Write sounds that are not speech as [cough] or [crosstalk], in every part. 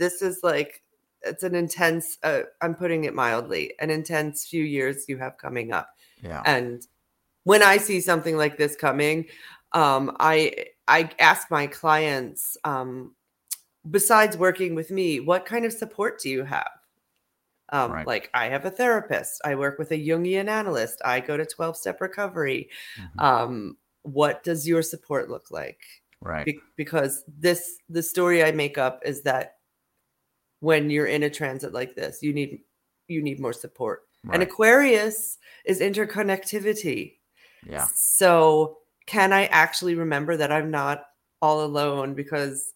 this is like it's an intense uh, i'm putting it mildly an intense few years you have coming up Yeah. and when i see something like this coming um i i ask my clients um besides working with me what kind of support do you have um, Right. like i have a therapist i work with a jungian analyst i go to 12 step recovery Mhm. um what does your support look like right. Be- because this the story i make up is that when you're in a transit like this you need you need more support and aquarius is interconnectivity Yeah. so can i actually remember that i'm not all alone because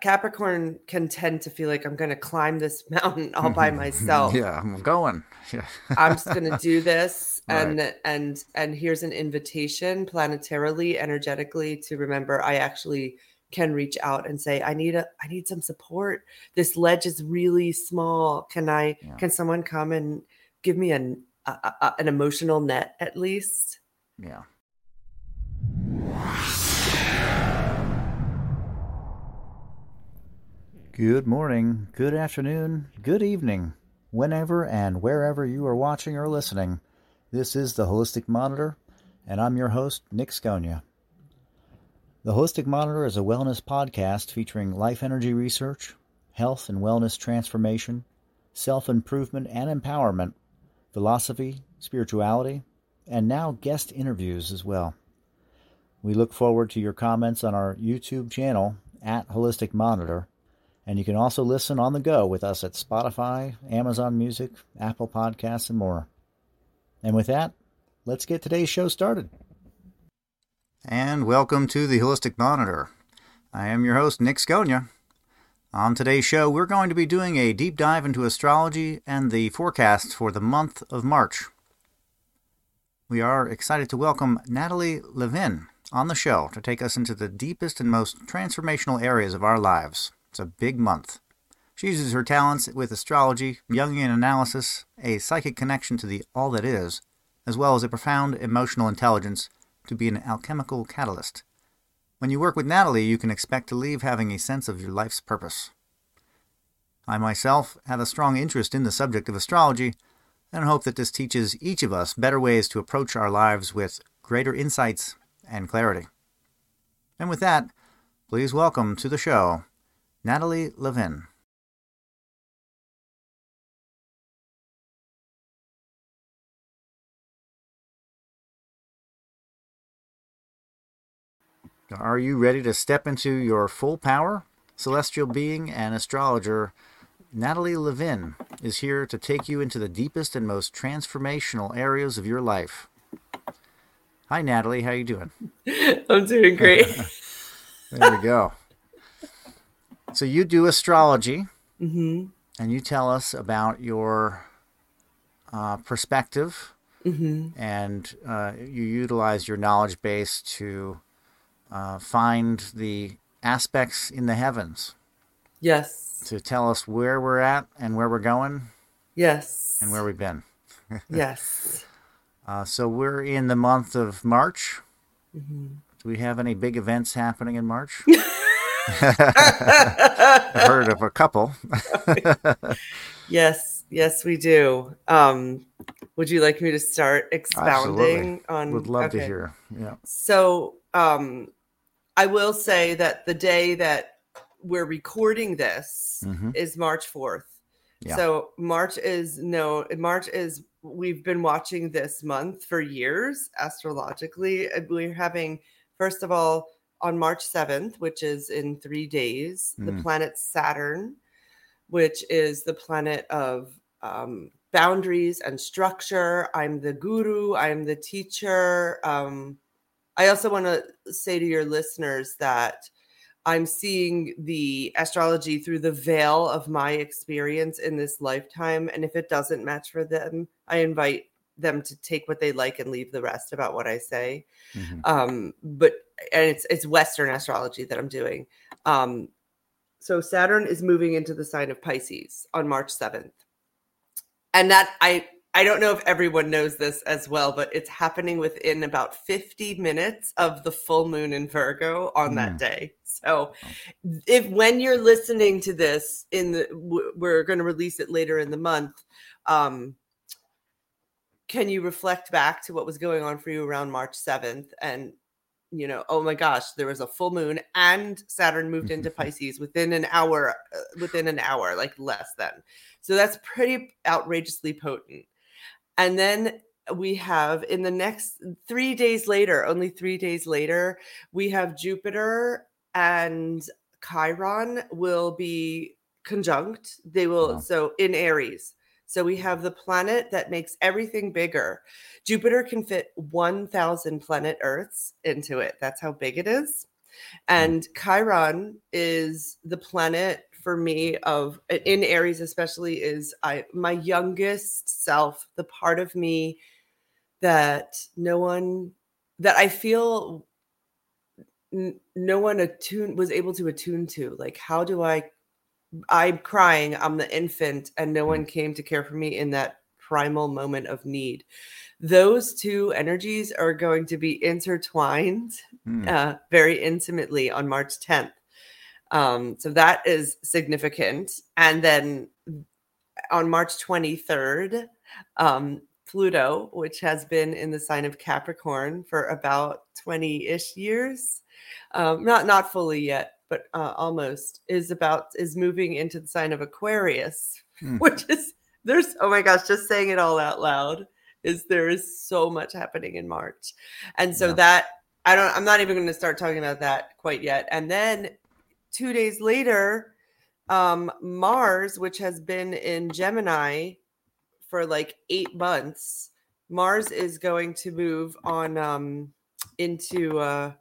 capricorn can tend to feel like i'm going to climb this [laughs] mountain all by [laughs] myself yeah. I'm going. [laughs] Yeah. I'm just going to do this Right. and and and here's an invitation planetarily energetically to remember I actually can reach out and say I need a I need some support. This ledge is really small. Can I Yeah. can someone come and give me an a, a, an emotional net at least? yeah. Good morning, good afternoon, good evening, whenever and wherever you are watching or listening. This is the Holistic Monitor, and I'm your host, Nick Scogna. The Holistic Monitor is a wellness podcast featuring life energy research, health and wellness transformation, self improvement and empowerment, philosophy, spirituality, and now guest interviews as well. We look forward to your comments on our YouTube channel at Holistic Monitor, and you can also listen on the go with us at Spotify, Amazon Music, Apple Podcasts, and more. And with that, let's get today's show started. And welcome to the Holistic Monitor. I am your host, Nick Scogna. On today's show, we're going to be doing a deep dive into astrology and the forecast for the month of March. We are excited to welcome Natalie Levin on the show to take us into the deepest and most transformational areas of our lives. It's a big month. She uses her talents with astrology, Jungian analysis, a psychic connection to the all that is, as well as a profound emotional intelligence to be an alchemical catalyst. When you work with Natalie, you can expect to leave having a sense of your life's purpose. I myself have a strong interest in the subject of astrology and hope that this teaches each of us better ways to approach our lives with greater insights and clarity. And with that, please welcome to the show Natalie Levin. Are you ready to step into your full power? Celestial being and astrologer Natalie Levin is here to take you into the deepest and most transformational areas of your life. Hi Natalie, how are you doing? [laughs] I'm doing great. [laughs] There we go. So you do astrology hmm and you tell us about your uh, perspective hmm and uh, you utilize your knowledge base to uh, find the aspects in the heavens Yes. to tell us where we're at and where we're going Yes. and where we've been. [laughs] Yes. Uh, so we're in the month of March. hmm Do we have any big events happening in March? [laughs] I've heard of a couple. [laughs] Yes, yes, we do. Um, would you like me to start expounding on? Would love to hear. Yeah. So, um, I will say that the day that we're recording this Mhm. is March fourth. Yeah. So March is no March is we've been watching this month for years astrologically. We're having first of all on March 7th, which is in three days, the Mm. planet Saturn, which is the planet of um, boundaries and structure. I'm the guru, I'm the teacher. Um, I also want to say to your listeners that I'm seeing the astrology through the veil of my experience in this lifetime. And if it doesn't match for them, I invite them to take what they like and leave the rest about what I say Mhm. um but and it's it's western astrology that i'm doing um so saturn is moving into the sign of pisces on march 7th and that i I don't know if everyone knows this as well, but it's happening within about 50 minutes of the full moon in Virgo on mm. that day. So if when you're listening to this in the we're going to release it later in the month, um can you reflect back to what was going on for you around March 7th and you know, oh my gosh, there was a full moon and Saturn moved into [laughs] Pisces within an hour uh, within an hour, like less than. So that's pretty outrageously potent. And then we have in the next three days later, only three days later, we have Jupiter and Chiron will be conjunct. They will, wow. so in Aries. So we have the planet that makes everything bigger. Jupiter can fit 1,000 planet Earths into it. That's how big it is. Hmm. And Chiron is the planet for me of in Aries especially is I my youngest self, the part of me that no one that I feel n- no one attuned was able to attune to. Like how do I I'm crying, I'm the infant and no one came to care for me in that primal moment of need. Those two energies are going to be intertwined mm. uh, very intimately on March 10th. Um, so that is significant. And then on March 23rd, um, Pluto, which has been in the sign of Capricorn for about 20 ish years, um, not not fully yet, but uh, almost, is about is moving into the sign of Aquarius, hmm. which is there's oh my gosh, just saying it all out loud is there is so much happening in March, and so yeah. that I don't I'm not even going to start talking about that quite yet, and then two days later, um, Mars, which has been in Gemini for like eight months, Mars is going to move on um, into uh,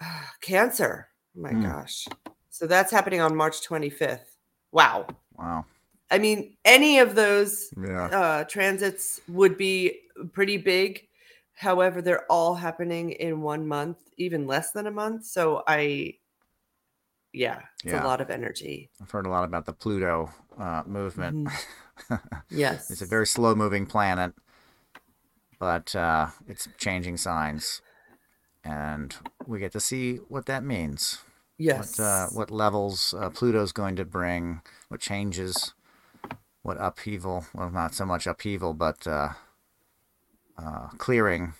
[sighs] Cancer. Oh my mm. gosh. So that's happening on March 25th. Wow. Wow. I mean, any of those yeah. uh, transits would be pretty big. However, they're all happening in one month, even less than a month. So I yeah, it's yeah. a lot of energy. I've heard a lot about the Pluto uh, movement. Mm-hmm. [laughs] yes, it's a very slow moving planet, but uh, it's changing signs, and we get to see what that means. Yes, what, uh, what levels uh, Pluto's going to bring, what changes, what upheaval. Well, not so much upheaval, but uh, uh, clearing.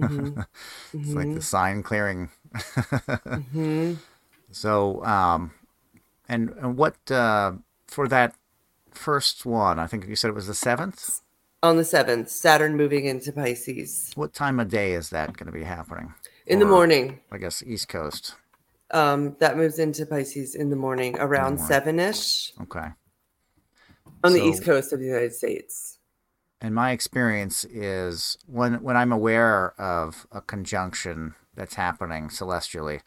Mm-hmm. [laughs] it's mm-hmm. like the mm-hmm. sign clearing. [laughs] So, um, and, and what uh, for that first one? I think you said it was the seventh. On the seventh, Saturn moving into Pisces. What time of day is that going to be happening? In or, the morning. I guess East Coast. Um, that moves into Pisces in the morning around seven ish. Okay. On so, the East Coast of the United States. And my experience is when when I'm aware of a conjunction that's happening celestially,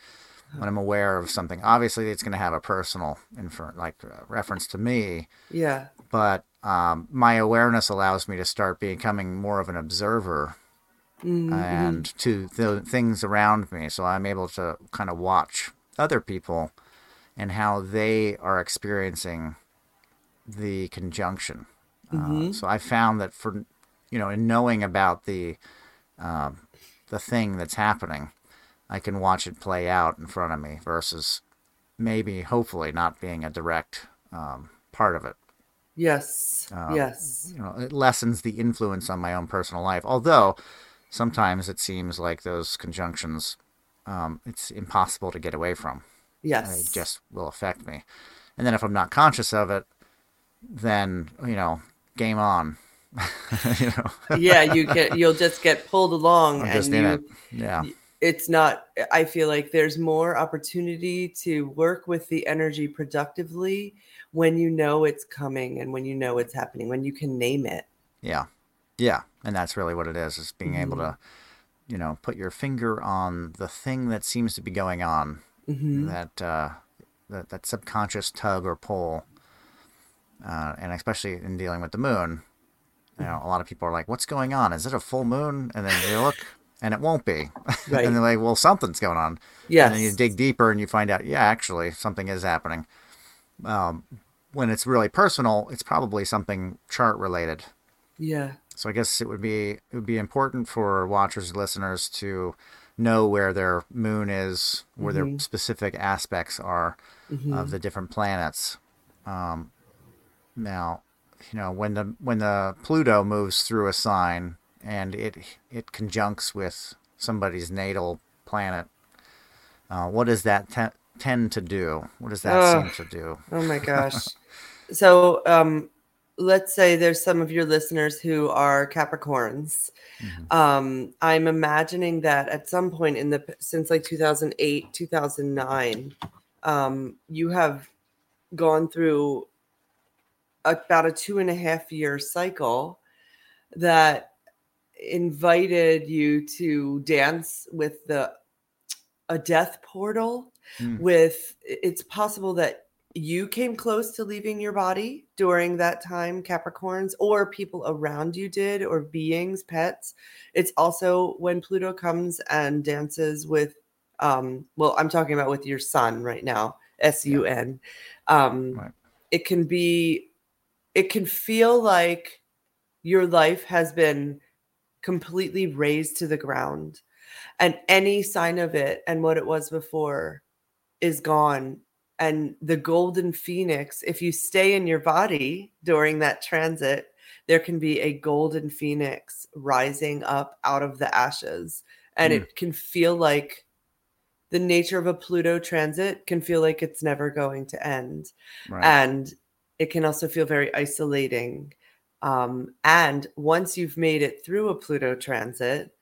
when I'm aware of something. Obviously, it's going to have a personal infer- like uh, reference to me. Yeah. But um, my awareness allows me to start becoming more of an observer mm-hmm. and to the things around me. So I'm able to kind of watch other people and how they are experiencing the conjunction. Uh, mm-hmm. Uh, so I found that for you know, in knowing about the uh, the thing that's happening, I can watch it play out in front of me versus maybe, hopefully, not being a direct um, part of it. Yes. Uh, yes. You know, it lessens the influence on my own personal life. Although sometimes it seems like those conjunctions, um, it's impossible to get away from. Yes. It just will affect me. And then if I'm not conscious of it, then you know, game on. [laughs] you know. yeah, you get you'll just get pulled along. I'm and you, Yeah it's not i feel like there's more opportunity to work with the energy productively when you know it's coming and when you know it's happening when you can name it yeah yeah and that's really what it is is being mm-hmm. able to mm-hmm. you know put your finger on the thing that seems to be going on mm-hmm. that uh that, that subconscious tug or pull uh, and especially in dealing with the moon you know a lot of people are like what's going on is it a full moon and then you look and it won't be. [laughs] Right. and they're like, well, something's going on. Yeah. And you dig deeper and you find out, yeah, actually, something is happening. Um, when it's really personal, it's probably something chart related. Yeah. So I guess it would be it would be important for watchers and listeners to know where their moon is, where mm-hmm. their specific aspects are mm-hmm. of the different planets. Um, now, you know when the when the Pluto moves through a sign and it it conjuncts with somebody's natal planet, uh, what does that te- tend to do? What does that oh, seem to do? Oh my [laughs] gosh! so um, let's say there's some of your listeners who are Capricorns. Mm-hmm. Um, I'm imagining that at some point in the since like 2008, 2009, um, you have gone through about a two and a half year cycle that invited you to dance with the a death portal mm. with it's possible that you came close to leaving your body during that time, Capricorns, or people around you did, or beings, pets. It's also when Pluto comes and dances with, um, well, I'm talking about with your sun right now, S U N. Um, right. It can be, it can feel like your life has been completely razed to the ground, and any sign of it and what it was before is gone and the golden phoenix if you stay in your body during that transit there can be a golden phoenix rising up out of the ashes and mm. it can feel like the nature of a pluto transit can feel like it's never going to end right. and it can also feel very isolating um, and once you've made it through a pluto transit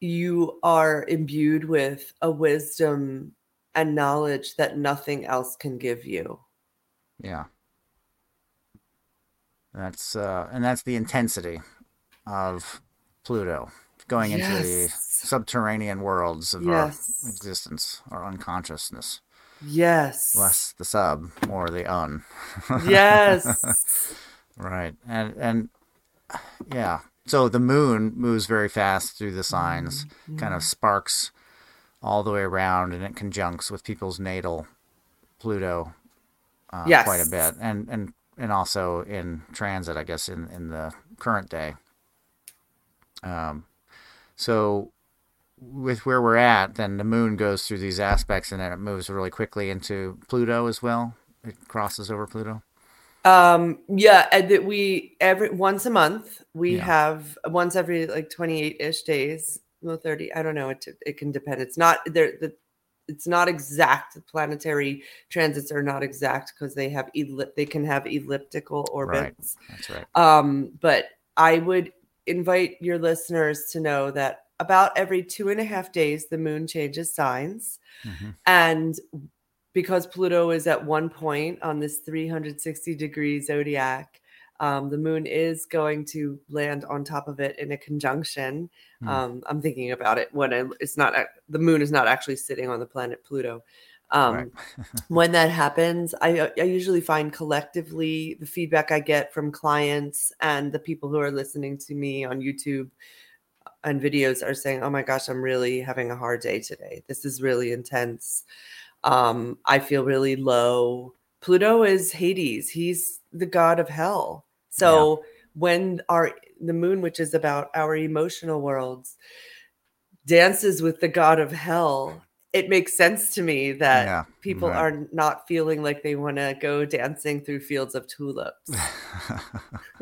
you are imbued with a wisdom and knowledge that nothing else can give you. Yeah. That's uh and that's the intensity of Pluto going yes. into the subterranean worlds of yes. our existence, our unconsciousness. Yes. Less the sub, more the un. [laughs] yes. Right. And and yeah. So the moon moves very fast through the signs, mm-hmm. kind of sparks all the way around, and it conjuncts with people's natal Pluto uh, yes. quite a bit, and and and also in transit, I guess, in in the current day. Um, so with where we're at, then the moon goes through these aspects, and then it moves really quickly into Pluto as well. It crosses over Pluto. Um, yeah, and that we every once a month we yeah. have once every like twenty eight ish days well 30 i don't know it, it can depend it's not there the it's not exact the planetary transits are not exact because they have ellip they can have elliptical orbits right. that's right um but i would invite your listeners to know that about every two and a half days the moon changes signs mm-hmm. and because pluto is at one point on this 360 degree zodiac um, the moon is going to land on top of it in a conjunction. Mm. Um, I'm thinking about it when I, it's not the moon is not actually sitting on the planet Pluto. Um, right. [laughs] when that happens, I, I usually find collectively the feedback I get from clients and the people who are listening to me on YouTube and videos are saying, "Oh my gosh, I'm really having a hard day today. This is really intense. Um, I feel really low." Pluto is Hades. He's the god of hell. So yeah. when our the moon, which is about our emotional worlds, dances with the god of hell, it makes sense to me that yeah, people are not feeling like they want to go dancing through fields of tulips. [laughs]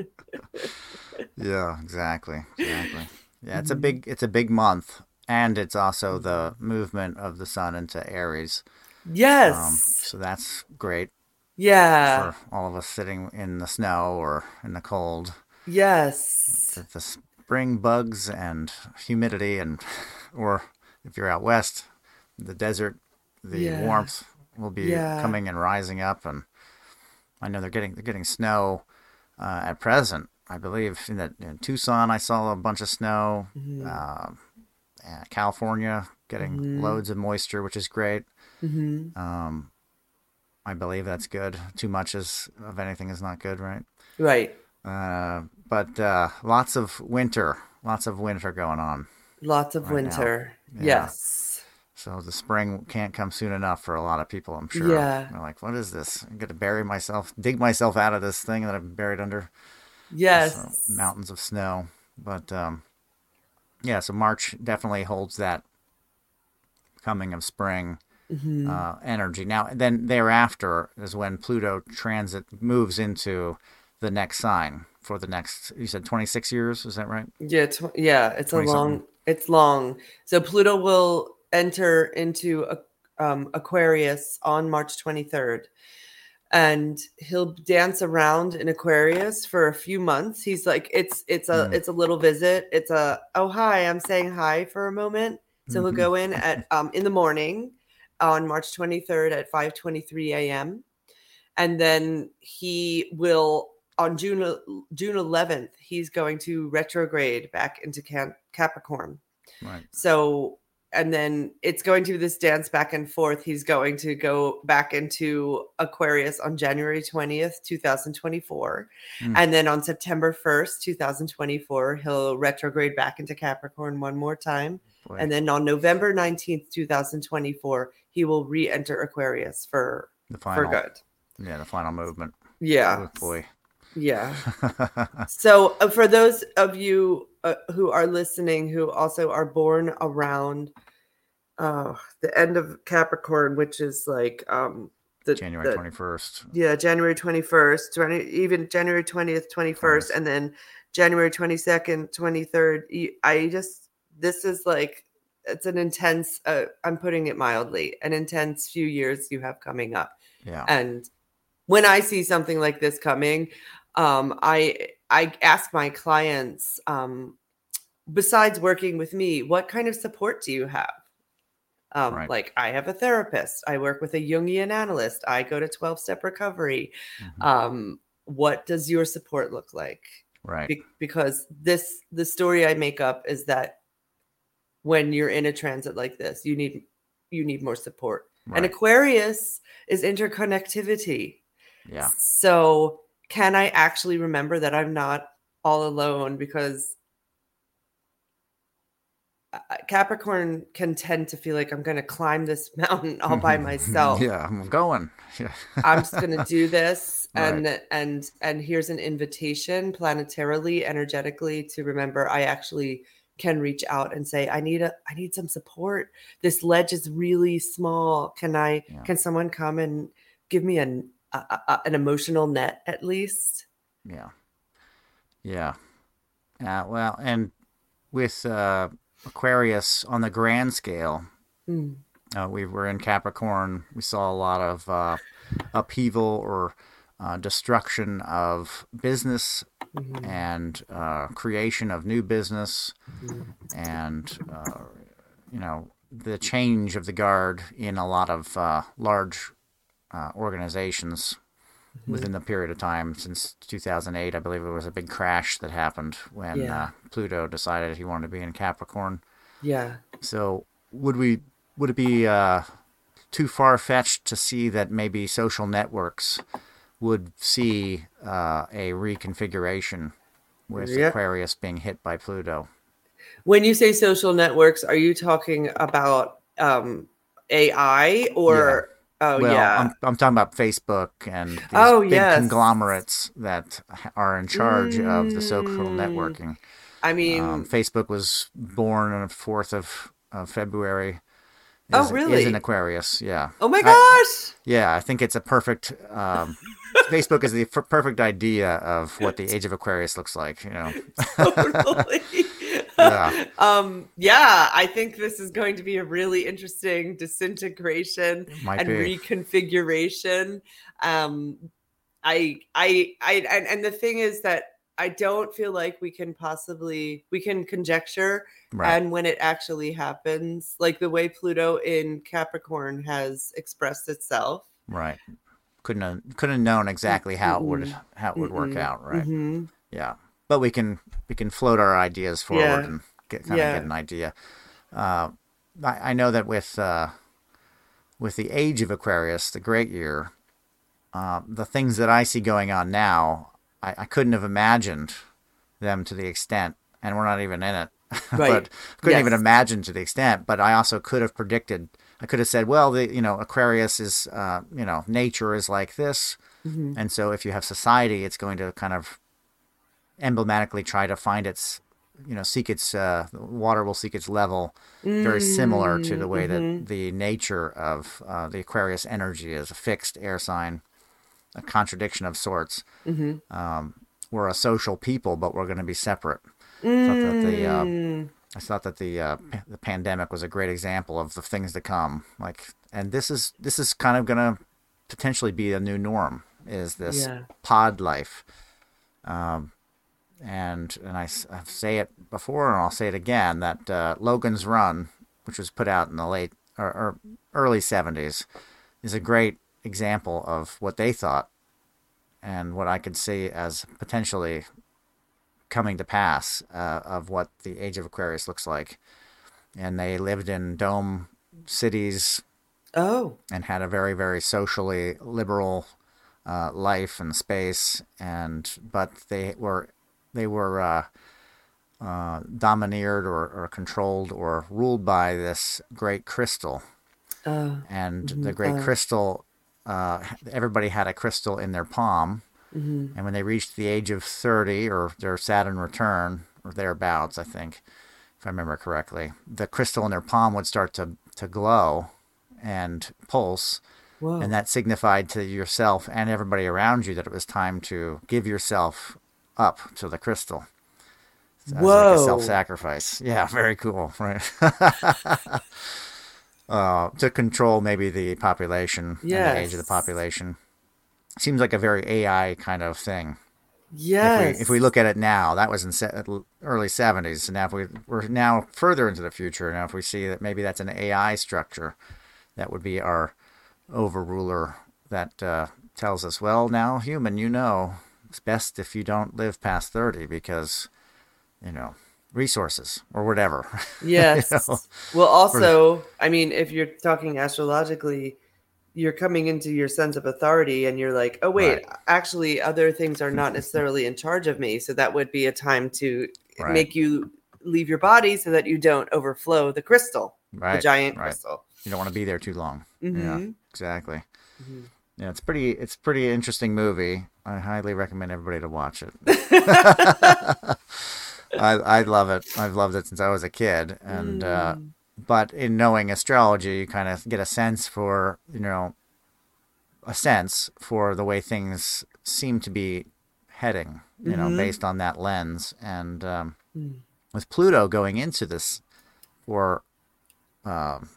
yeah, exactly. Exactly. Yeah, it's mm-hmm. a big it's a big month and it's also the movement of the sun into Aries. Yes. Um, so that's great. Yeah. For all of us sitting in the snow or in the cold. Yes. The, the spring bugs and humidity, and [laughs] or if you're out west, the desert, the yeah. warmth will be yeah. coming and rising up, and I know they're getting they're getting snow uh, at present. I believe in that in Tucson, I saw a bunch of snow. Mm-hmm. Uh, California getting mm-hmm. loads of moisture, which is great. Mm-hmm. Um, I believe that's good. Too much is of anything is not good, right? Right. Uh, but uh, lots of winter, lots of winter going on. Lots of right winter. Yeah. Yes. So the spring can't come soon enough for a lot of people, I'm sure. Yeah. They're like, what is this? I'm going to bury myself, dig myself out of this thing that I'm buried under. Yes. Mountains of snow. But um, yeah, so March definitely holds that coming of spring Mm-hmm. uh, energy. Now, then thereafter is when Pluto transit moves into the next sign for the next. You said twenty six years. Is that right? Yeah, tw- yeah, it's a long. It's long. So Pluto will enter into a, um, Aquarius on March 23rd, and he'll dance around in Aquarius for a few months. He's like, it's it's a Mm. it's a little visit. It's a oh hi, I'm saying hi for a moment. So he'll Mhm. go in at um in the morning on March 23rd at 5:23 a.m. and then he will on June June 11th he's going to retrograde back into Can- Capricorn. Right. So and then it's going to be this dance back and forth. He's going to go back into Aquarius on January 20th, 2024. Mm. And then on September 1st, 2024, he'll retrograde back into Capricorn one more time. Boy. And then on November 19th, 2024, he will re-enter Aquarius for the final. for good. Yeah, the final movement. Yeah. Oh, boy. Yeah. [laughs] So, uh, for those of you uh, who are listening who also are born around uh, the end of Capricorn, which is like um, the January twenty first. yeah, January 21st, 20, even January 20th, 21st, and then January 22nd, 23rd. I just, this is like, it's an intense, uh, I'm putting it mildly, an intense few years you have coming up. Yeah. And when I see something like this coming, um, I I ask my clients, um, besides working with me, what kind of support do you have? Um, Right. Like I have a therapist. I work with a Jungian analyst. I go to twelve step recovery. Mhm. Um, what does your support look like? right. Be- because this the story I make up is that when you're in a transit like this, you need you need more support. And. Aquarius is interconnectivity. Yeah. So, can I actually remember that I'm not all alone? Because Capricorn can tend to feel like I'm going to climb this [laughs] mountain all by [laughs] myself. yeah, I'm going. Yeah. [laughs] I'm just going to do this, Right. and and and here's an invitation planetarily, energetically, to remember I actually can reach out and say I need a I need some support. This ledge is really small. Can I? Yeah. Can someone come and give me an a, a- an emotional net at least? Yeah. Yeah. Uh, well, and with uh, Aquarius on the grand scale, Hmm. uh, we were in Capricorn. We saw a lot of uh, upheaval or uh, destruction of business Mhm. and uh, creation of new business Mhm. and uh, you know the change of the guard in a lot of uh, large uh, organizations Mm-hmm. within the period of time since 2008 i believe it was a big crash that happened when Yeah. uh, pluto decided he wanted to be in capricorn Yeah. so would we would it be uh, too far fetched to see that maybe social networks would see uh, a reconfiguration with Yeah. Aquarius being hit by Pluto? When you say social networks, are you talking about um, AI or? Oh well, yeah. I'm, I'm talking about Facebook and these Oh, big yes. conglomerates that are in charge of the social Mm. networking. I mean, Um, Facebook was born on the 4th of, of February. Oh, really? Is an Aquarius, yeah. oh my I- gosh. Yeah, I think it's a perfect. Um, [laughs] Facebook is the f- perfect idea of what the age of Aquarius looks like. You know, [laughs] totally. [laughs] Yeah. Um, yeah, I think this is going to be a really interesting disintegration might and be. reconfiguration. Um, I, I, I, and, and the thing is that I don't feel like we can possibly we can conjecture, right. and when it actually happens, like the way Pluto in Capricorn has expressed itself. right. Couldn't have, couldn't have known exactly how it would how it would work Mm-mm. out. Right. Mhm. Yeah. But we can we can float our ideas forward Yeah. and get kind Yeah. of get an idea. Uh, I, I know that with uh, with the age of Aquarius, the great year, uh, the things that I see going on now, I, I couldn't have imagined them to the extent, and we're not even in it. [laughs] Right. but couldn't even imagine to the extent. But I also could have predicted. I could have said, well, the you know Aquarius is uh, you know nature is like this, Mhm. and so if you have society, it's going to kind of emblematically try to find its you know seek its uh, water will seek its level very similar to the way Mm-hmm. that the nature of uh, the aquarius energy is a fixed air sign a contradiction of sorts Mm-hmm. um, we're a social people but we're going to be separate I thought that the uh, Mm. I thought that the uh, the pandemic was a great example of the things to come. Like, and this is this is kind of gonna potentially be a new norm. Is this Yeah. pod life? Um, and and I, I say it before and I'll say it again that uh, Logan's Run, which was put out in the late or, or early '70s, is a great example of what they thought and what I could see as potentially coming to pass uh, of what the age of Aquarius looks like. And they lived in dome cities Oh, and had a very, very socially liberal uh, life and space. And but they were they were uh, uh, domineered or, or controlled or ruled by this great crystal. uh, And the great uh. crystal, uh, everybody had a crystal in their palm. mhm. And when they reached the age of 30 or their Saturn return or thereabouts, I think, if I remember correctly, the crystal in their palm would start to, to glow and pulse. whoa. And that signified to yourself and everybody around you that it was time to give yourself up to the crystal. As like a Whoa. self-sacrifice. Yeah, [laughs] very cool, right? [laughs] uh, to control maybe the population and the age of the population. Seems like a very AI kind of thing. yes. If we, if we look at it now, that was in se- early 70s. And now if we, we're now further into the future. Now, if we see that maybe that's an AI structure, that would be our overruler that uh, tells us, well, now, human, you know, it's best if you don't live past 30 because, you know, resources or whatever. [laughs] Yes. know, well, also, I mean, if you're talking astrologically, you're coming into your sense of authority and you're like, oh, wait, Right. actually, other things are not necessarily in charge of me. So that would be a time to Right. make you leave your body so that you don't overflow the crystal, right. the giant crystal. You don't want to be there too long. Yeah, Mhm. exactly. Mhm. Yeah, it's pretty. It's pretty interesting movie. I highly recommend everybody to watch it. [laughs] [laughs] I I love it. I've loved it since I was a kid, and uh, Mm. but in knowing astrology, you kind of get a sense for you know a sense for the way things seem to be heading. You know, Mhm. based on that lens, and um, Mm. with Pluto going into this for um,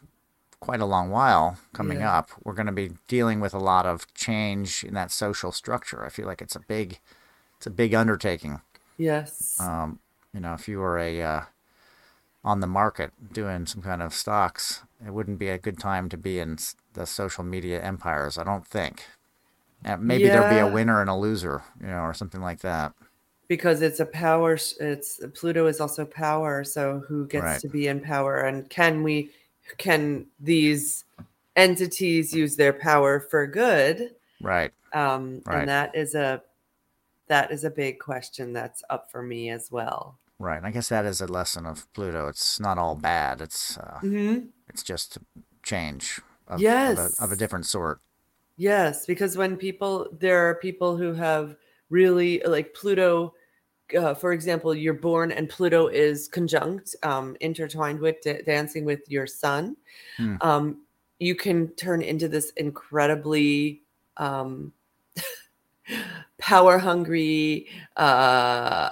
quite a long while coming Yeah. up, we're going to be dealing with a lot of change in that social structure. I feel like it's a big, it's a big undertaking. Yes. Um, you know, if you were a uh, on the market doing some kind of stocks, it wouldn't be a good time to be in the social media empires. I don't think. And maybe there'll be a winner and a loser, you know, or something like that. because it's a power it's pluto is also power so who gets Right. to be in power and can we can these entities use their power for good Right. um Right. and that is a that is a big question that's up for me as well Right. And I guess that is a lesson of Pluto. It's not all bad. It's uh, mm-hmm. it's just change of, Yes. of, a, of a different sort. Yes, because when people, there are people who have really like Pluto, uh, for example, you're born and Pluto is conjunct, um, intertwined with da- dancing with your sun. Hmm. Um, you can turn into this incredibly um, [laughs] power hungry, uh,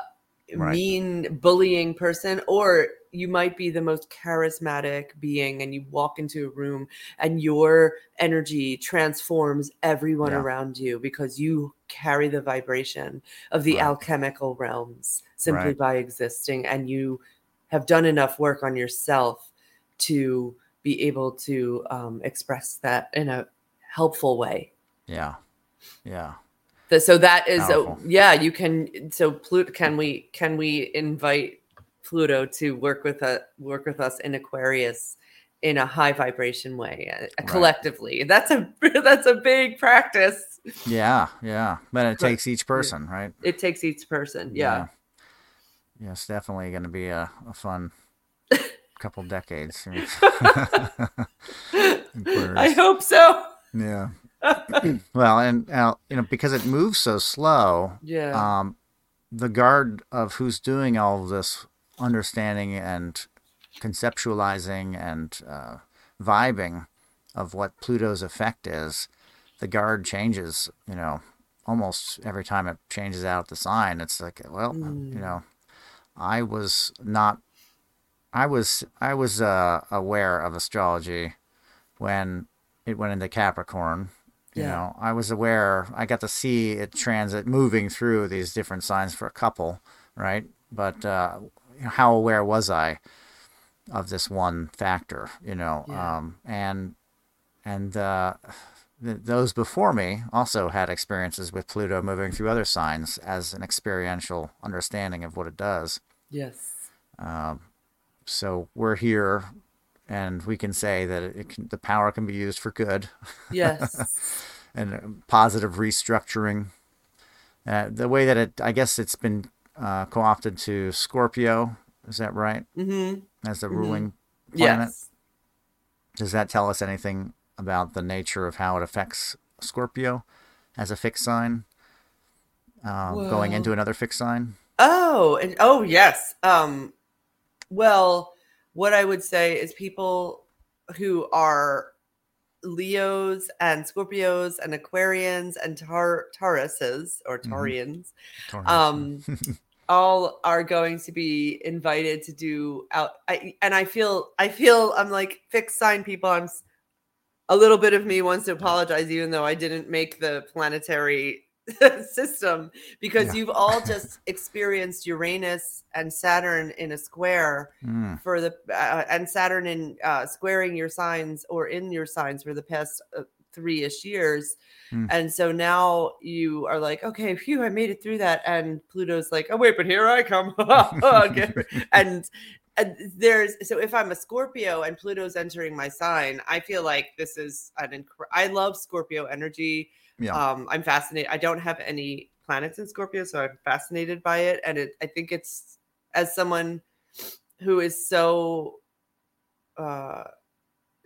Right. mean, bullying person, or you might be the most charismatic being and you walk into a room and your energy transforms everyone Yeah. around you because you carry the vibration of the Right. alchemical realms simply Right. by existing and you have done enough work on yourself to be able to um, express that in a helpful way Yeah. Yeah. Th- so that is a, yeah you can so pluto can we can we invite pluto to work with a work with us in aquarius in a high vibration way uh, Right. collectively that's a [laughs] that's a big practice Yeah. Yeah. But it takes each person, right? it takes each person yeah, Yeah, it's definitely going to be a, a fun [laughs] couple decades. [laughs] i hope so yeah. [clears throat] well, and uh, you know, because it moves so slow, yeah um, the guard of who's doing all of this understanding and conceptualizing and uh, vibing of what Pluto's effect is, the guard changes, you know, almost every time it changes out the sign. It's like, well, mm. you know, I was not, I was, I was uh, aware of astrology when it went into Capricorn. You yeah. know, I was aware, I got to see it transit moving through these different signs for a couple, right? But uh, how aware was I of this one factor, you know? Yeah. Um, and, and, uh, th- those before me also had experiences with Pluto moving through other signs as an experiential understanding of what it does. Yes. Um, so we're here, and we can say that it can, the power can be used for good. Yes. [laughs] and positive restructuring. Uh, the way that it, I guess, it's been uh, co-opted to Scorpio. Is that right? Mm-hmm. As the mm-hmm. ruling planet. Yes. Does that tell us anything about the nature of how it affects Scorpio as a fixed sign, uh, going into another fixed sign? Oh, and oh yes. Um, well, what I would say is people who are Leos and Scorpios and Aquarians and Tar- Tauruses or. Taurians, mm-hmm. um, [laughs] all are going to be invited to do out. I, and I feel, I feel, I'm like fixed sign people. I'm a little bit of me wants to apologize, even though I didn't make the planetary [laughs] system, because yeah. you've all just experienced Uranus and Saturn in a square mm. for the uh, and Saturn in uh, squaring your signs or in your signs for the past uh, three ish years. Mm. And so now you are like, okay, phew, I made it through that. And Pluto's like, oh, wait, but here I come. [laughs] [laughs] and uh, there's so if I'm a Scorpio and Pluto's entering my sign, I feel like this is an inc- I love Scorpio energy. Yeah. Um, I'm fascinated. I don't have any planets in Scorpio, so I'm fascinated by it, and it. I think it's as someone who is so uh,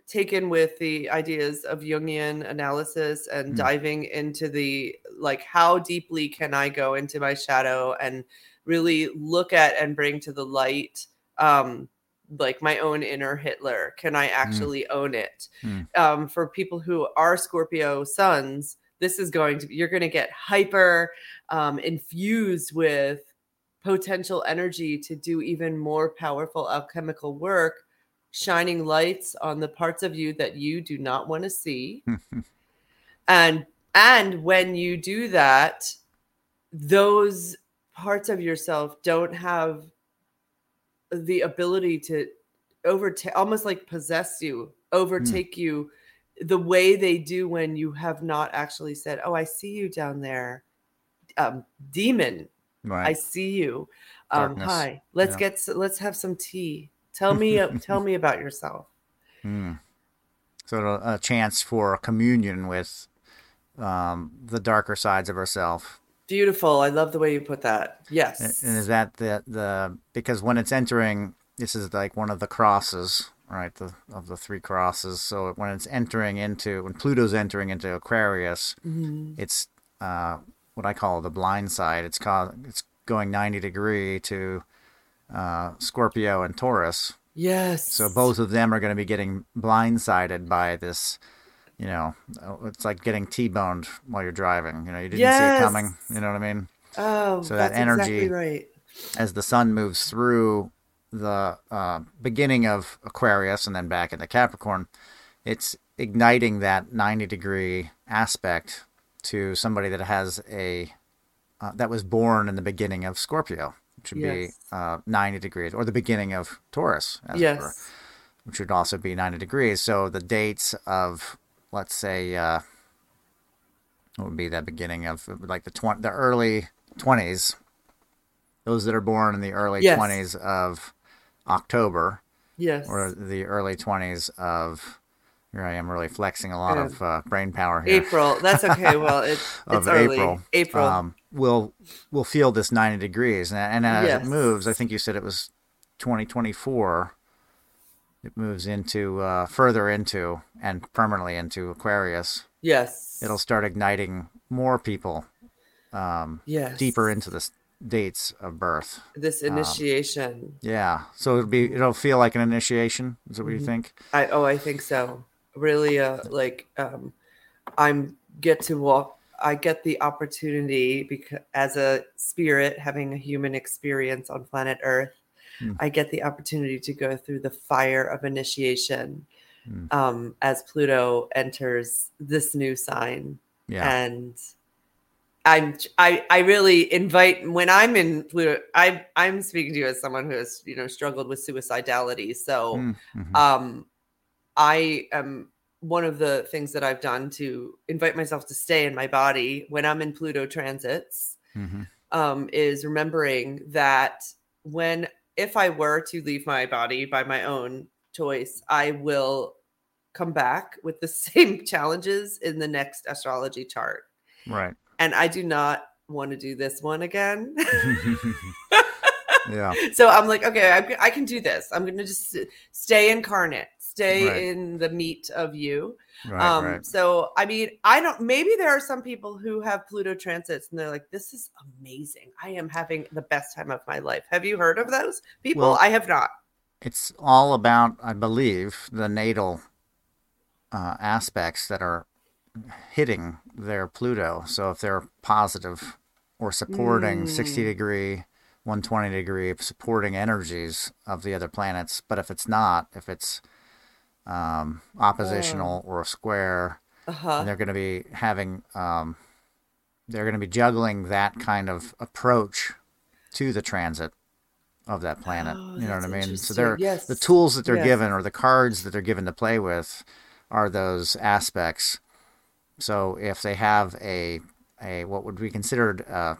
taken with the ideas of Jungian analysis and mm. diving into the like how deeply can I go into my shadow and really look at and bring to the light um like my own inner Hitler? Can I mm. actually mm. own it? Mm. Um, for people who are Scorpio suns, this is going to you're going to get hyper um, infused with potential energy to do even more powerful alchemical work, shining lights on the parts of you that you do not want to see. [laughs] and and when you do that, those parts of yourself don't have the ability to overtake almost like possess you hmm. overtake mm. you the way they do when you have not actually said oh i see you down there um demon right. i see you um hi let's yeah. get let's have some tea tell me uh, tell [laughs] me about yourself mm. so a chance for communion with um the darker sides of herself Beautiful. I love the way you put that. Yes. And is that the the because when it's entering, this is like one of the crosses, right? The of the three crosses. So when it's entering into when Pluto's entering into Aquarius, mm-hmm. it's uh, what I call the blind side. It's called it's going ninety degree to uh, Scorpio and Taurus. Yes. So both of them are going to be getting blindsided by this you know, it's like getting T-boned while you're driving. You know, you didn't yes. see it coming. You know what I mean? Oh, so that energy, exactly right. as the sun moves through the uh, beginning of Aquarius and then back into Capricorn, it's igniting that 90 degree aspect to somebody that has a uh, that was born in the beginning of Scorpio, which would yes. be uh, 90 degrees, or the beginning of Taurus, yes. which would also be 90 degrees. So the dates of let's say uh, what would be the beginning of like the tw- the early 20s those that are born in the early yes. 20s of October yes or the early 20s of here I am really flexing a lot of uh, brain power here. April. That's okay. Well, [laughs] it's, it's early. April. April. Um, will we'll feel this 90 degrees, and, and as yes. it moves, I think you said it was 2024 it moves into uh, further into and permanently into Aquarius. Yes, it'll start igniting more people. Um, yes, deeper into this dates of birth. This initiation. Um, yeah. So it'll be it'll feel like an initiation. Is that what mm-hmm. you think? I oh I think so. Really uh like um I'm get to walk I get the opportunity because as a spirit having a human experience on planet Earth, mm. I get the opportunity to go through the fire of initiation mm. um, as Pluto enters this new sign. Yeah. And I'm I I really invite when I'm in I I'm speaking to you as someone who has, you know, struggled with suicidality. So mm, mm-hmm. um I am one of the things that I've done to invite myself to stay in my body when I'm in Pluto transits mm-hmm. um, is remembering that when, if I were to leave my body by my own choice, I will come back with the [laughs] same challenges in the next astrology chart. Right. And I do not want to do this one again. [laughs] yeah. [laughs] So I'm like, okay, I, I can do this. I'm going to just stay incarnate stay right. in the meat of you. Right, um, right. So, I mean, I don't, maybe there are some people who have Pluto transits and they're like, this is amazing. I am having the best time of my life. Have you heard of those people? Well, I have not. It's all about, I believe, the natal uh, aspects that are hitting their Pluto. So if they're positive or supporting mm. 60 degree, 120 degree supporting energies of the other planets, but if it's not, if it's um, oppositional oh. or a square. Uh-huh. And they're going to be having, um, they're going to be juggling that kind of approach to the transit of that planet. Oh, you know what I mean? So they're yes. the tools that they're yes. given or the cards that they're given to play with are those aspects. So if they have a a what would be considered a,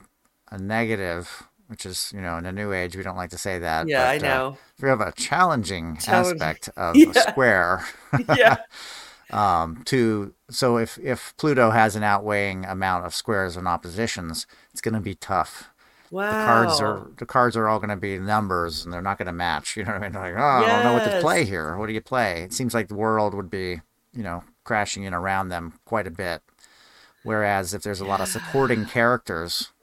a negative which is you know in a new age we don't like to say that. Yeah, but, I uh, know. Uh, if we have a challenging, challenging. aspect [laughs] of yeah. a square. [laughs] yeah. [laughs] um, to so if if Pluto has an outweighing amount of squares and oppositions, it's going to be tough. Wow. The cards are the cards are all going to be numbers, and they're not going to match. You know what I mean? Like, oh, yes. I don't know what to play here. What do you play? It seems like the world would be, you know, crashing in around them quite a bit. Whereas if there's a lot of supporting characters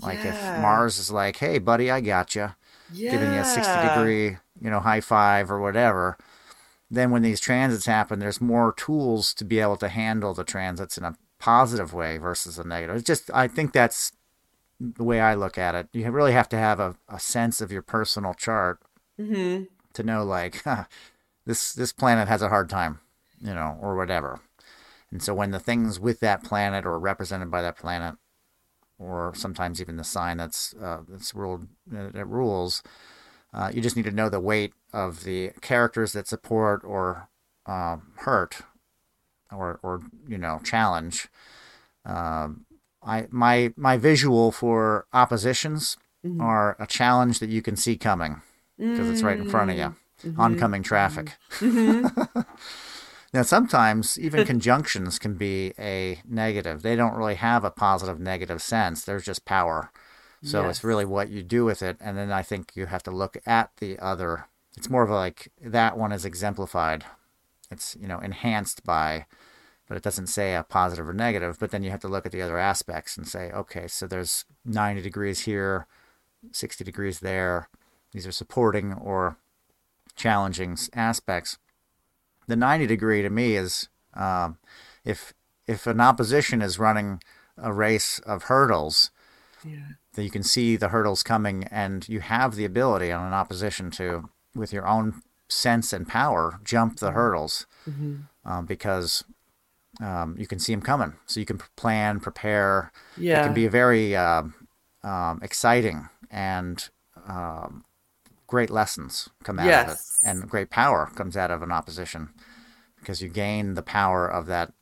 like yeah. if Mars is like, "Hey, buddy, I got you," yeah. giving you a sixty degree, you know, high five or whatever. Then when these transits happen, there's more tools to be able to handle the transits in a positive way versus a negative. It's just I think that's the way I look at it. You really have to have a, a sense of your personal chart mm-hmm. to know like [laughs] huh, this this planet has a hard time, you know, or whatever. And so when the things with that planet or represented by that planet or sometimes even the sign that's uh, that's ruled that rules. Uh, you just need to know the weight of the characters that support or uh, hurt, or or you know challenge. Um, I my my visual for oppositions mm-hmm. are a challenge that you can see coming because mm-hmm. it's right in front of you, mm-hmm. oncoming traffic. [laughs] Now, sometimes even conjunctions can be a negative. They don't really have a positive negative sense. There's just power. So yes. it's really what you do with it. And then I think you have to look at the other. It's more of like that one is exemplified. It's, you know, enhanced by, but it doesn't say a positive or negative. But then you have to look at the other aspects and say, okay, so there's 90 degrees here, 60 degrees there. These are supporting or challenging aspects the 90 degree to me is um, if if an opposition is running a race of hurdles, yeah. then you can see the hurdles coming, and you have the ability on an opposition to, with your own sense and power, jump the hurdles mm-hmm. um, because um, you can see them coming. So you can plan, prepare. Yeah. It can be a very uh, um, exciting and um, great lessons come out yes. of it, and great power comes out of an opposition because you gain the power of that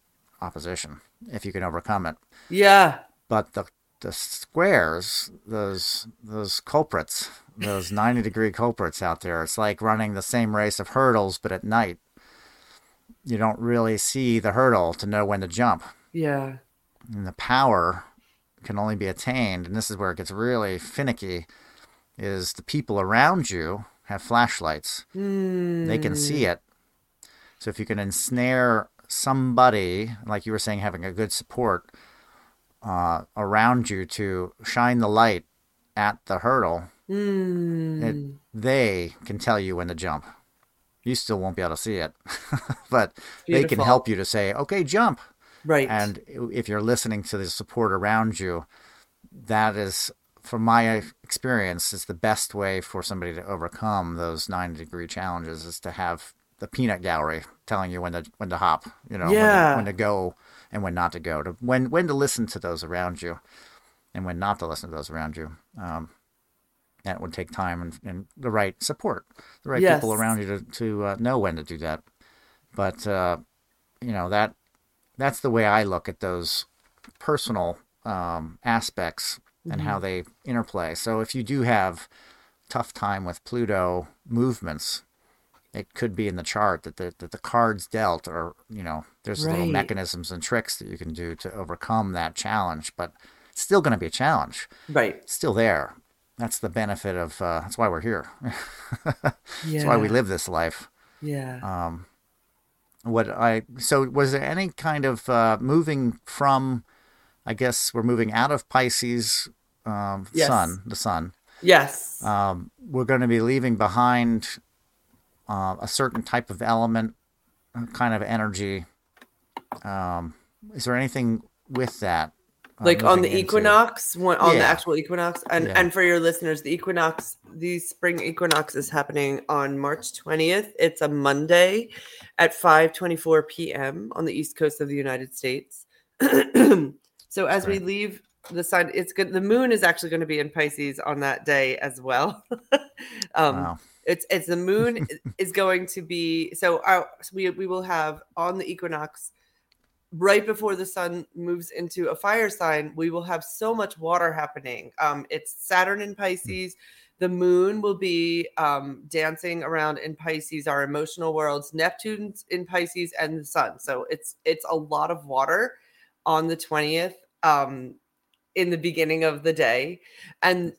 opposition if you can overcome it. Yeah. But the the squares, those those culprits, those [laughs] ninety degree culprits out there, it's like running the same race of hurdles, but at night. You don't really see the hurdle to know when to jump. Yeah. And the power can only be attained, and this is where it gets really finicky is the people around you have flashlights. Mm. They can see hmm. it. So if you can ensnare somebody, like you were saying, having a good support uh, around you to shine the light at the hurdle, Mm. they can tell you when to jump. You still won't be able to see it, [laughs] but they can help you to say, okay, jump. right. And if you're listening to the support around you, that is, from my experience, is the best way for somebody to overcome those 90 degree challenges is to have the peanut gallery telling you when to when to hop, you know, when, to, when to go and when not to go, to when when to listen to those around you, and when not to listen to those around you. Um, that would take time and, and the right support, the right people around you to to uh, know when to do that. But uh, you know that that's the way I look at those personal um, aspects and how they interplay. So if you do have tough time with Pluto movements, it could be in the chart that the that the cards dealt are you know there's little mechanisms and tricks that you can do to overcome that challenge, but it's still going to be a challenge. right. It's still there. That's the benefit of. Uh, that's why we're here. Yeah. [laughs] That's why we live this life. Yeah. Um, what I so was there any kind of uh, moving from? I guess we're moving out of Pisces, um, Yes. Sun, the Sun. yes. Um, we're going to be leaving behind uh, a certain type of element, uh, kind of energy. Um, is there anything with that? uh, like on the into- equinox one on the actual equinox and Yeah. and for your listeners the equinox the spring equinox is happening on march 20th it's a monday at 5:24 p.m. on the east coast of the united states [clears throat] so as we leave the sun it's good the moon is actually going to be in pisces on that day as well. [laughs] Um Wow. it's it's the moon [laughs] is going to be so our so we we will have on the equinox right before the sun moves into a fire sign we will have so much water happening. Um it's saturn in pisces. The moon will be um dancing around in pisces our emotional worlds neptune's in pisces and the sun. So it's it's a lot of water on the 20th um in the beginning of the day and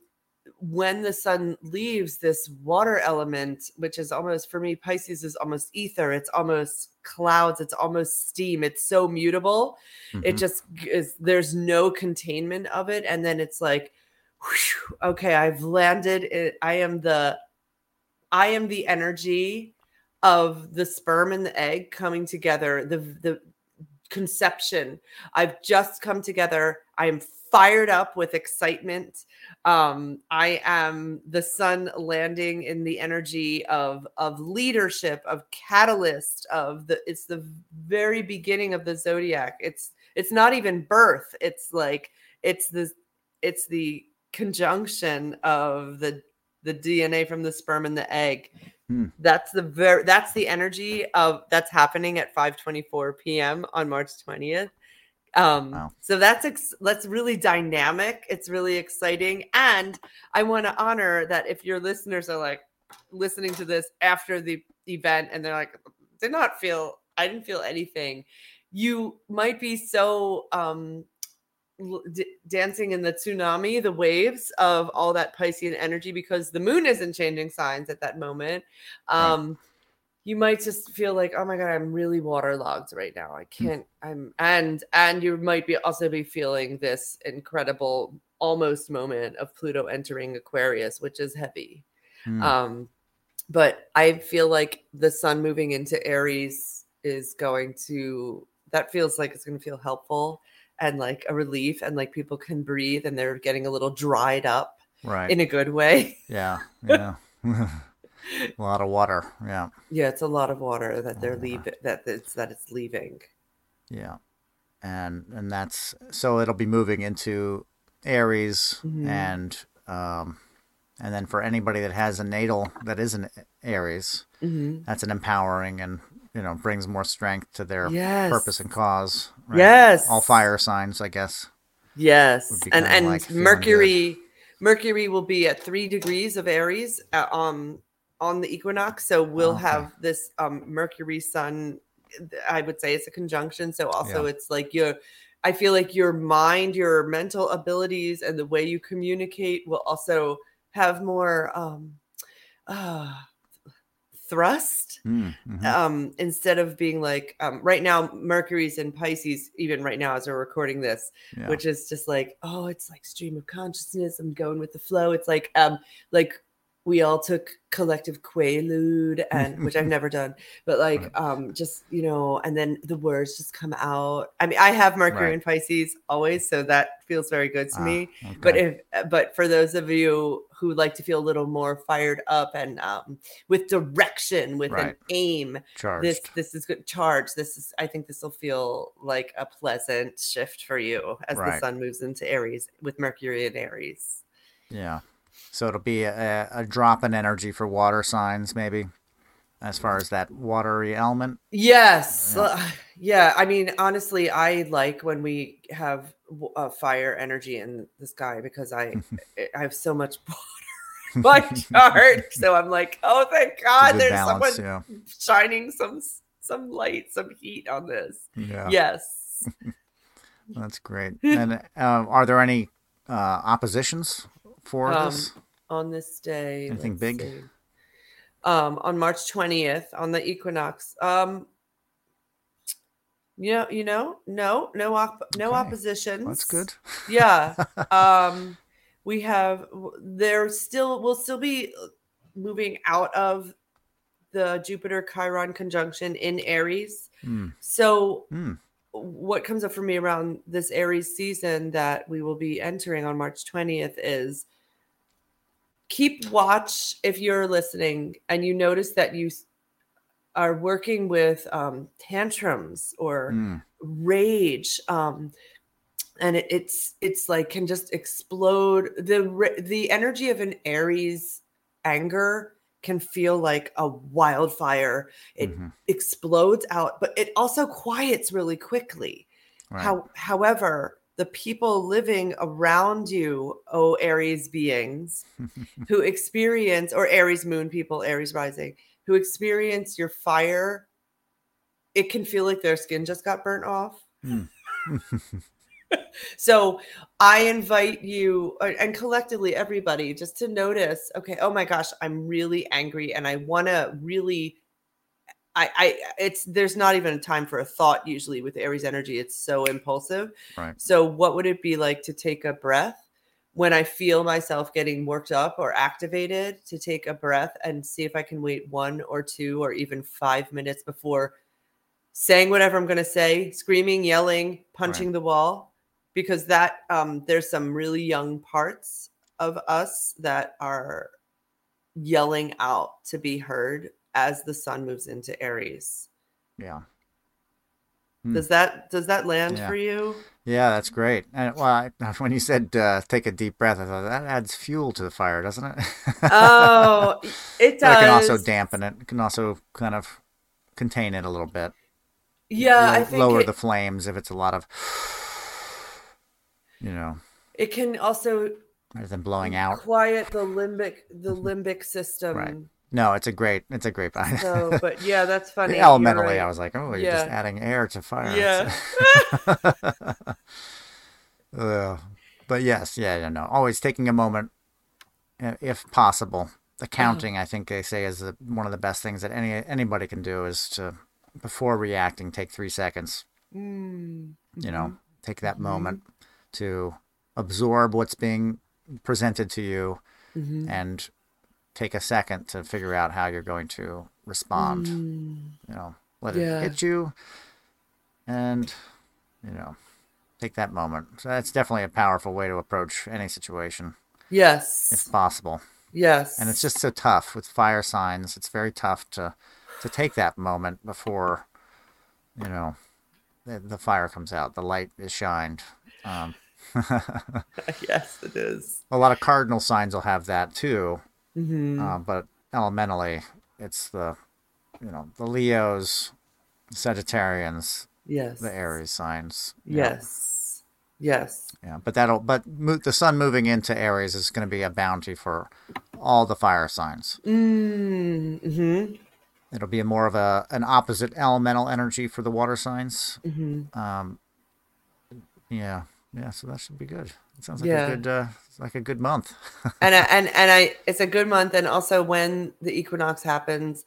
when the sun leaves this water element which is almost for me pisces is almost ether it's almost clouds it's almost steam it's so mutable it Mhm. just is there's no containment of it and then it's like whew, okay i've landed it, i am the i am the energy of the sperm and the egg coming together the the conception. I've just come together. I am fired up with excitement. Um i am the sun landing in the energy of of leadership of catalyst of the it's the very beginning of the zodiac. It's it's not even birth. It's like it's the it's the conjunction of the the dna from the sperm and the egg Hmm. that's the very that's the energy of that's happening at 5:24 p.m. on March 20th. Um Wow. so that's ex- that's really dynamic. It's really exciting and I want to honor that if your listeners are like listening to this after the event and they're like did not feel I didn't feel anything. You might be so um d- dancing in the tsunami, the waves of all that Piscean energy because the moon isn't changing signs at that moment. Right. Um, you might just feel like, oh my god, I'm really waterlogged right now. I can't. I'm and and you might be also be feeling this incredible almost moment of Pluto entering Aquarius, which is heavy. Hmm. Um, but I feel like the sun moving into Aries is going to that feels like it's going to feel helpful and like a relief and like people can breathe and they're getting a little dried up right. in a good way. yeah. [laughs] Yeah. [laughs] a lot of water. Yeah. Yeah, it's a lot of water that they're leaving that it's that it's leaving. Yeah. And and that's so it'll be moving into Aries Mhm. and um and then for anybody that has a natal that is an Aries, hmm that's an empowering and you know brings more strength to their Yes. purpose and cause. Right? Yes. All fire signs, I guess. Yes, and and like Mercury, Mercury will be at three degrees of Aries, uh, um, on the equinox. So we'll Okay. have this um Mercury Sun. I would say it's a conjunction. So also Yeah. it's like your, I feel like your mind, your mental abilities, and the way you communicate will also have more um, uh, thrust Mm-hmm. um instead of being like um right now mercury's in pisces even right now as we're recording this yeah. which is just like oh it's like stream of consciousness i'm going with the flow it's like um like we all took collective quaalude [laughs] and which i've never done but like Right. um just you know and then the words just come out i mean i have mercury Right. in pisces always so that feels very good to Ah, me but if but for those of you who like to feel a little more fired up and um with direction with an aim charged. this this is good charge this is i think this will feel like a pleasant shift for you as the sun moves into aries with mercury in aries Yeah. So it'll be a, a drop in energy for water signs, maybe, as far as that watery element. yes Yeah. uh, yeah i mean honestly i like when we have uh, fire energy in the sky because i [laughs] i have so much [laughs] water in my chart [laughs] so i'm like oh thank god there's balance. someone shining some some light some heat on this Yeah. Yeah. yes That's great. and uh, are there any uh, oppositions for Um, this? on this day. Anything big? see. Um, on March 20th, on the equinox. Um, you know, you know, no, no, op- no Okay. oppositions. That's good. Yeah. [laughs] um, we have there still will still be moving out of the Jupiter Chiron conjunction in Aries. Mm, So mm, what comes up for me around this Aries season that we will be entering on March 20th is keep watch if you're listening and you notice that you are working with um, tantrums or mm. rage um, and it, it's it's like can just explode the the energy of an Aries anger can feel like a wildfire it Mhm. explodes out but it also quiets really quickly Right. how, however, the people living around you, oh Aries beings, [laughs] who experience, or Aries moon people, Aries rising, who experience your fire, it can feel like their skin just got burnt off. Mm. [laughs] So I invite you uh, and collectively everybody just to notice, okay, oh my gosh, I'm really angry and I want to really I I it's there's not even a time for a thought usually with Aries energy. It's so impulsive. Right. So what would it be like to take a breath when I feel myself getting worked up or activated to take a breath and see if I can wait 1 or 2 or even 5 minutes before saying whatever I'm going to say, screaming, yelling, punching the wall because that um there's some really young parts of us that are yelling out to be heard as the sun moves into Aries. Yeah. Hmm. Does that does that land Yeah. for you? Yeah, that's great. And well, I, [laughs] when you said uh, take a deep breath, I thought that adds fuel to the fire, doesn't it? [laughs] Oh, it does. it can also dampen it. It can also kind of contain it a little bit. yeah, I Low- think lower it, the flames if it's a lot of, you know, it can also rather than blowing out. quiet the limbic the [laughs] limbic system. Right. No, it's a great, it's a great. So, but [laughs] yeah, that's funny. Elementally, right. I was like, oh, you're just adding air to fire. Yeah. [laughs] Ugh. but yes, yeah, yeah, no. Always taking a moment, uh, if possible. The counting, I think they say, is the, one of the best things that any anybody can do is to, before reacting, take three seconds. Mm, You know, take that moment to absorb what's being presented to you mhm. and take a second to figure out how you're going to respond. Mm. You know, let Yeah. it hit you, and you know, take that moment. So that's definitely a powerful way to approach any situation, Yes. if possible. yes. And it's just so tough with fire signs. It's very tough to to take that moment before, you know, the, the fire comes out, the light is shined. Um, [laughs] [laughs] yes, it is. a lot of cardinal signs will have that too. Mhm. Uh, but elementally, it's the, you know, the Leos, Sagittarians, yes. the Aries signs. you know. Yes. Yes. Yeah, but that'll but mo- the sun moving into Aries is going to be a bounty for all the fire signs. Mm-hmm. It'll be more of a an opposite elemental energy for the water signs. Mm-hmm. Um, yeah, yeah, so that should be good. It sounds like Yeah. a good, uh, like a good month. [laughs] and I, and and I it's a good month and also when the equinox happens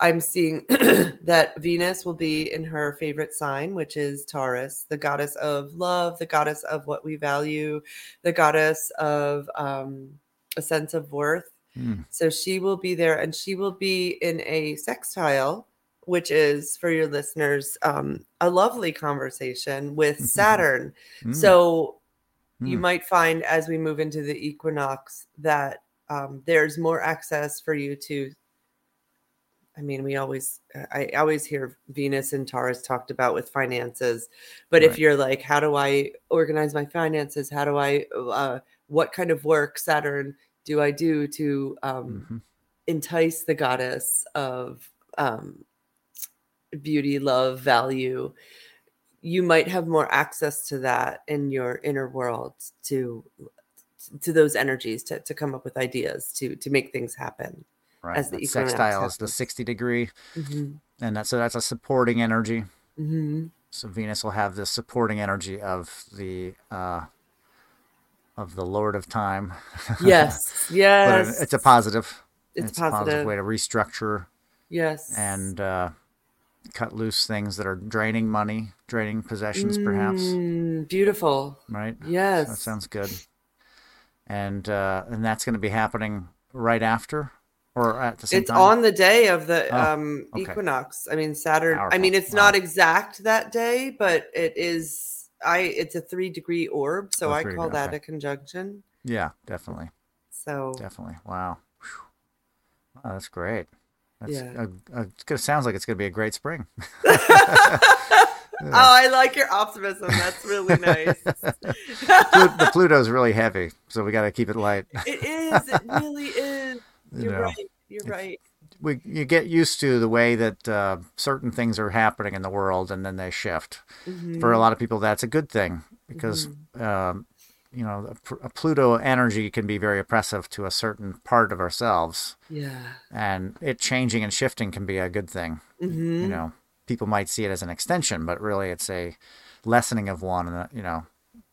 I'm seeing [clears throat] that Venus will be in her favorite sign which is Taurus the goddess of love the goddess of what we value the goddess of um a sense of worth Hmm. so she will be there and she will be in a sextile which is for your listeners um a lovely conversation with [laughs] Saturn Mm, so you mm. might find as we move into the equinox that um, there's more access for you to i mean we always i always hear venus and taurus talked about with finances but if you're like how do i organize my finances how do i uh, what kind of work saturn do i do to um, Mhm. entice the goddess of um, beauty, love, value, you might have more access to that in your inner world to to those energies to, to come up with ideas to to make things happen. Right. as the sextile is the 60 degree, hmm and that's so that's a supporting energy. hmm So Venus will have the supporting energy of the uh, of the Lord of Time. Yes, [laughs] but yes, it- it's a positive. It's a positive positive. way to restructure yes, and uh, cut loose things that are draining money, draining possessions, perhaps. Mm, beautiful. Right. Yes, That sounds good. And uh, and that's going to be happening right after, or at the same it's time. on the day of the Oh, um okay. equinox i mean saturn i mean it's Wow. not exact that day but it is i it's a three degree orb so Oh, i call that okay. a conjunction Yeah, definitely, so definitely. Wow. Wow, that's great. That's, Yeah. uh, uh, it's sounds like it's gonna be a great spring. [laughs] oh i like your optimism that's really nice the Pluto's really heavy, so we got to keep it light. it is it really is [laughs] You you're know, right you're right we you get used to the way that uh, certain things are happening in the world, and then they shift. Mhm. For a lot of people, that's a good thing because um, you know a a Pluto energy can be very oppressive to a certain part of ourselves, yeah and it changing and shifting can be a good thing. mm-hmm. You know, people might see it as an extension, but really it's a lessening of one and a, you know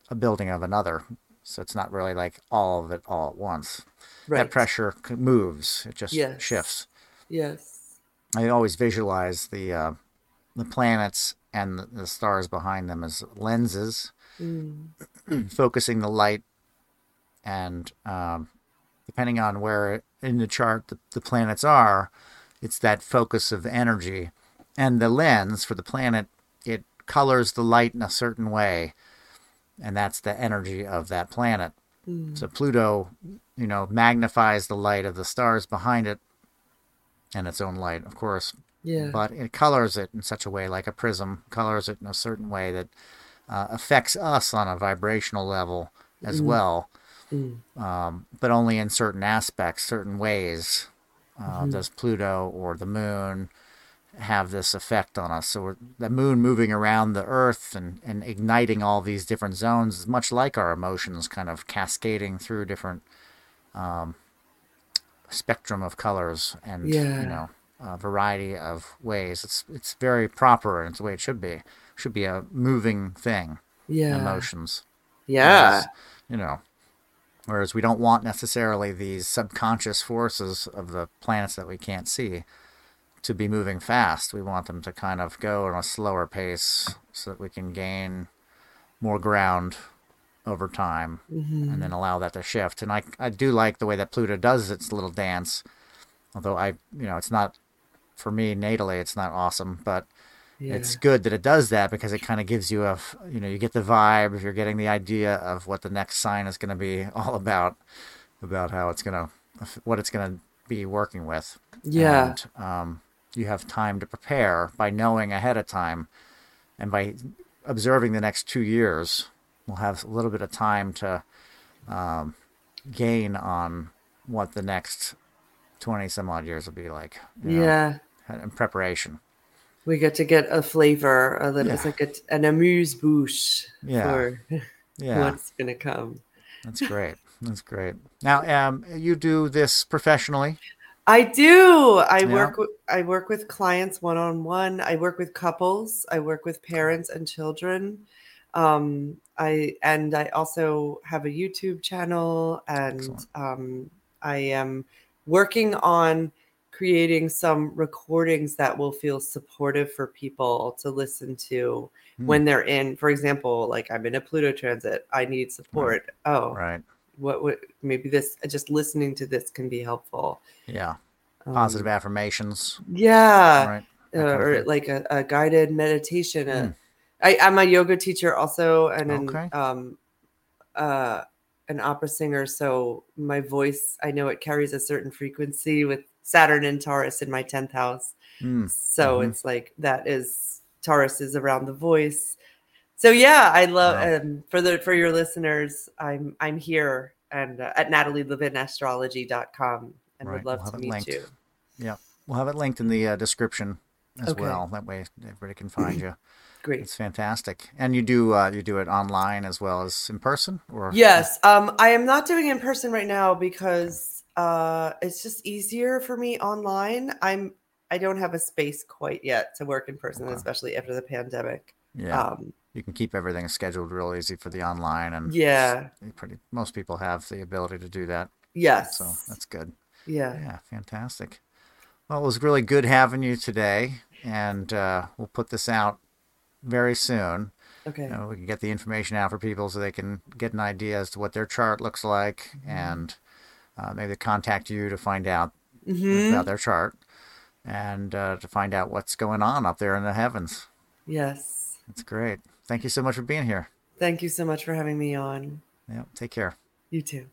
a building of another. So it's not really like all of it all at once. right That pressure moves; it just Yes. shifts. yes I always visualize the uh, the planets and the, stars behind them as lenses, Mm. [clears throat] focusing the light, and um, depending on where in the chart the, the planets are, it's that focus of energy, and the lens for the planet it colors the light in a certain way, and that's the energy of that planet. Mm. So Pluto, you know, magnifies the light of the stars behind it, and its own light, of course yeah but it colors it in such a way, like a prism, colors it in a certain way that uh, affects us on a vibrational level as Mm. well, Mm. um, but only in certain aspects, certain ways. Uh, Mhm. Does Pluto or the moon have this effect on us? So we're, the moon moving around the Earth and, and igniting all these different zones is much like our emotions, kind of cascading through different um, spectrum of colors and Yeah. you know a variety of ways. It's it's very proper and it's the way it should be. It Should be a moving thing. yeah Emotions. yeah Whereas, you know. Whereas we don't want necessarily these subconscious forces of the planets that we can't see to be moving fast. We want them to kind of go at a slower pace so that we can gain more ground over time Mhm. and then allow that to shift. And I, I do like the way that Pluto does its little dance, although I, you know, it's not for me natally, it's not awesome, but yeah. it's good that it does that because it kind of gives you a you know, you get the vibe, you're getting the idea of what the next sign is going to be [laughs] all about, about how it's going to, what it's going to be working with. yeah And, um, you have time to prepare by knowing ahead of time and by observing the next two years we'll have a little bit of time to um, gain on what the next 20 some odd years will be like you know, yeah. in preparation. We get to get a flavor a little it's Yeah. like a, an amuse bouche Yeah. for [laughs] yeah. what's gonna come. That's great. That's great. Now um, you do this professionally? I do. I Yeah. work with i work with clients one-on-one. I work with couples. I work with parents and children. Um, I and I also have a YouTube channel, and um, I am working on creating some recordings that will feel supportive for people to listen to mm. when they're in. For example, like I'm in a Pluto transit, I need support. Right. Oh, right. What would maybe this just listening to this can be helpful? Yeah, positive um, affirmations. Yeah, right. Uh, or like a, a, guided meditation. Mm. I, am a yoga teacher also, and okay. an um, uh, an opera singer. So my voice, I know it carries a certain frequency with Saturn and Taurus in my tenth house. Mm. So mm-hmm. it's like that is Taurus is around the voice. So yeah, I love wow. um, for the for your listeners. I'm I'm here and uh, at natalielevinastrology.com and right. would love we'll to meet linked. you. Yeah, we'll have it linked in the uh, description as okay. well. That way everybody can find [clears throat] you. Great. It's fantastic. And you do uh, you do it online as well as in person, or yes. Um, I am not doing in person right now because uh, it's just easier for me online. I'm I don't have a space quite yet to work in person, okay. especially after the pandemic. Yeah. Um, you can keep everything scheduled real easy for the online, and yeah, pretty most people have the ability to do that. Yes. So that's good. Yeah. Yeah. Fantastic. Well, it was really good having you today, and uh, we'll put this out very soon. Okay. You know, we can get the information out for people so they can get an idea as to what their chart looks like mm-hmm. and uh, maybe contact you to find out mm-hmm. about their chart and uh, to find out what's going on up there in the heavens. Yes. That's great. Thank you so much for being here. Thank you so much for having me on. Yeah. Take care. You too.